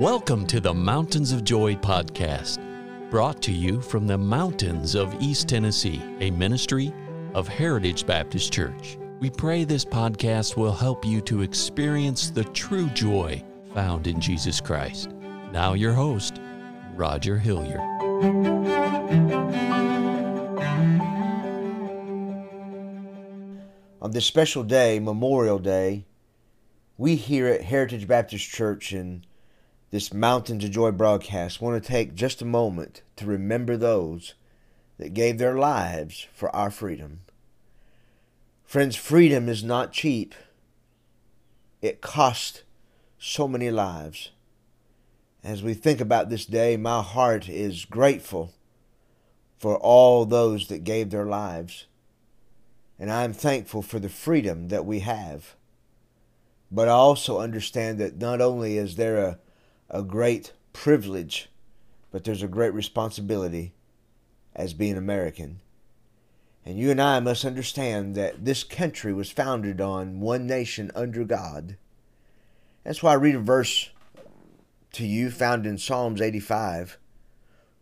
Welcome to the Mountains of Joy podcast, brought to you from the mountains of East Tennessee, a ministry of Heritage Baptist Church. We pray this podcast will help you to experience the true joy found in Jesus Christ. Now, your host, Roger Hilliard. On this special day, Memorial Day, we here at Heritage Baptist Church in this Mountains of Joy broadcast want to take just a moment to remember those that gave their lives for our freedom. Friends, freedom is not cheap. It cost so many lives. As we think about this day, my heart is grateful for all those that gave their lives. And I am thankful for the freedom that we have. But I also understand that not only is there a, a great privilege, but there's a great responsibility as being American. And you and I must understand that this country was founded on one nation under God. That's why I read a verse to you found in Psalms 85.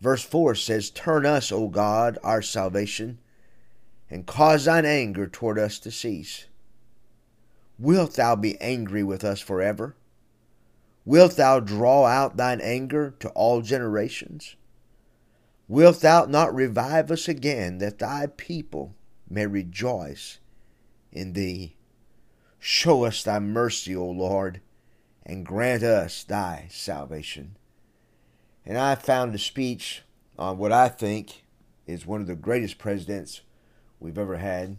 Verse 4 says, Turn us, O God, our salvation, and cause thine anger toward us to cease. Wilt thou be angry with us forever? Wilt thou draw out thine anger to all generations? Wilt thou not revive us again, that thy people may rejoice in thee? Show us thy mercy, O Lord, and grant us thy salvation. And I found a speech on what I think is one of the greatest presidents we've ever had.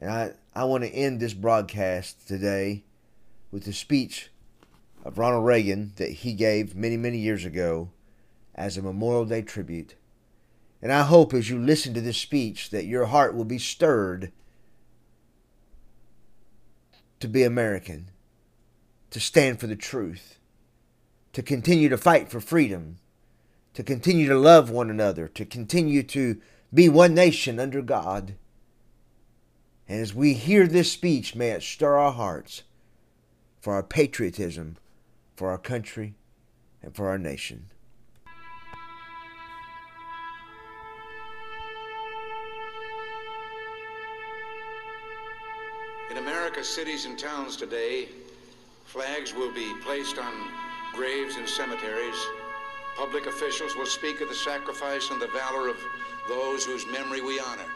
And I, I want to end this broadcast today with the speech of Ronald Reagan that he gave many, many years ago as a Memorial Day tribute. And I hope as you listen to this speech that your heart will be stirred to be American, to stand for the truth, to continue to fight for freedom, to continue to love one another, to continue to be one nation under God. And as we hear this speech, may it stir our hearts for our patriotism, for our country, and for our nation. In America's cities and towns today, flags will be placed on graves and cemeteries. Public officials will speak of the sacrifice and the valor of those whose memory we honor.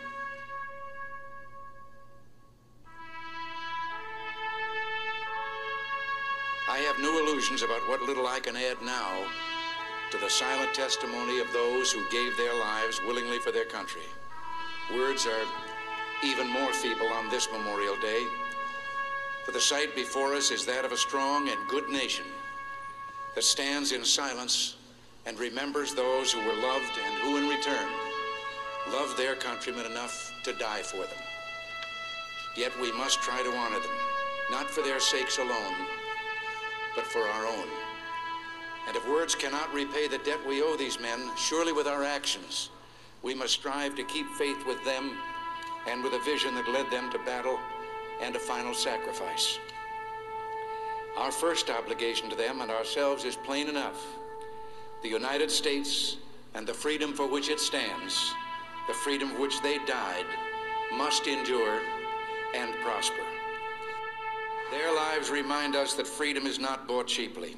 No illusions about what little I can add now to the silent testimony of those who gave their lives willingly for their country. Words are even more feeble on this Memorial Day, for the sight before us is that of a strong and good nation that stands in silence and remembers those who were loved and who, in return, loved their countrymen enough to die for them. Yet we must try to honor them, not for their sakes alone, but for our own. And if words cannot repay the debt we owe these men, surely with our actions, we must strive to keep faith with them and with a vision that led them to battle and a final sacrifice. Our first obligation to them and ourselves is plain enough. The United States and the freedom for which it stands, the freedom for which they died, must endure and prosper. Their lives remind us that freedom is not bought cheaply.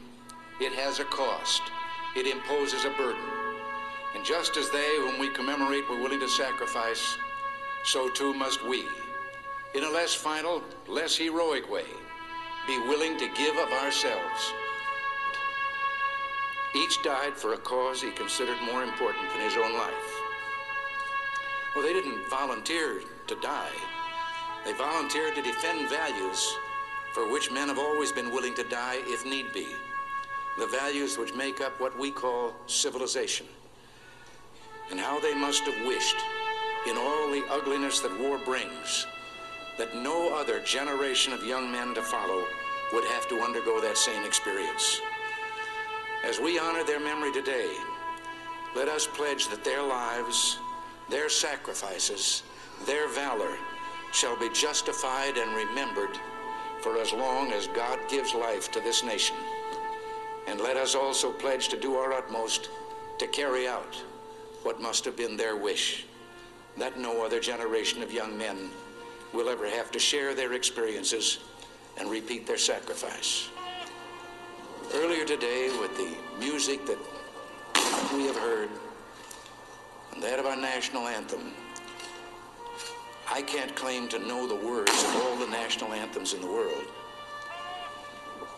It has a cost. It imposes a burden. And just as they whom we commemorate were willing to sacrifice, so too must we, in a less final, less heroic way, be willing to give of ourselves. Each died for a cause he considered more important than his own life. Well, they didn't volunteer to die. They volunteered to defend values for which men have always been willing to die if need be. The values which make up what we call civilization. And how they must have wished, in all the ugliness that war brings, that no other generation of young men to follow would have to undergo that same experience. As we honor their memory today, let us pledge that their lives, their sacrifices, their valor shall be justified and remembered for as long as God gives life to this nation. And let us also pledge to do our utmost to carry out what must have been their wish that no other generation of young men will ever have to share their experiences and repeat their sacrifice. Earlier today, with the music that we have heard and that of our national anthem, I can't claim to know the words of all the national anthems in the world,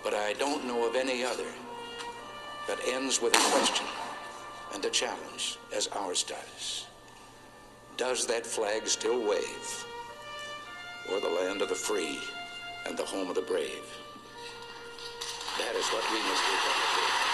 but I don't know of any other that ends with a question and a challenge as ours does. Does that flag still wave? Or the land of the free and the home of the brave? That is what we must recover.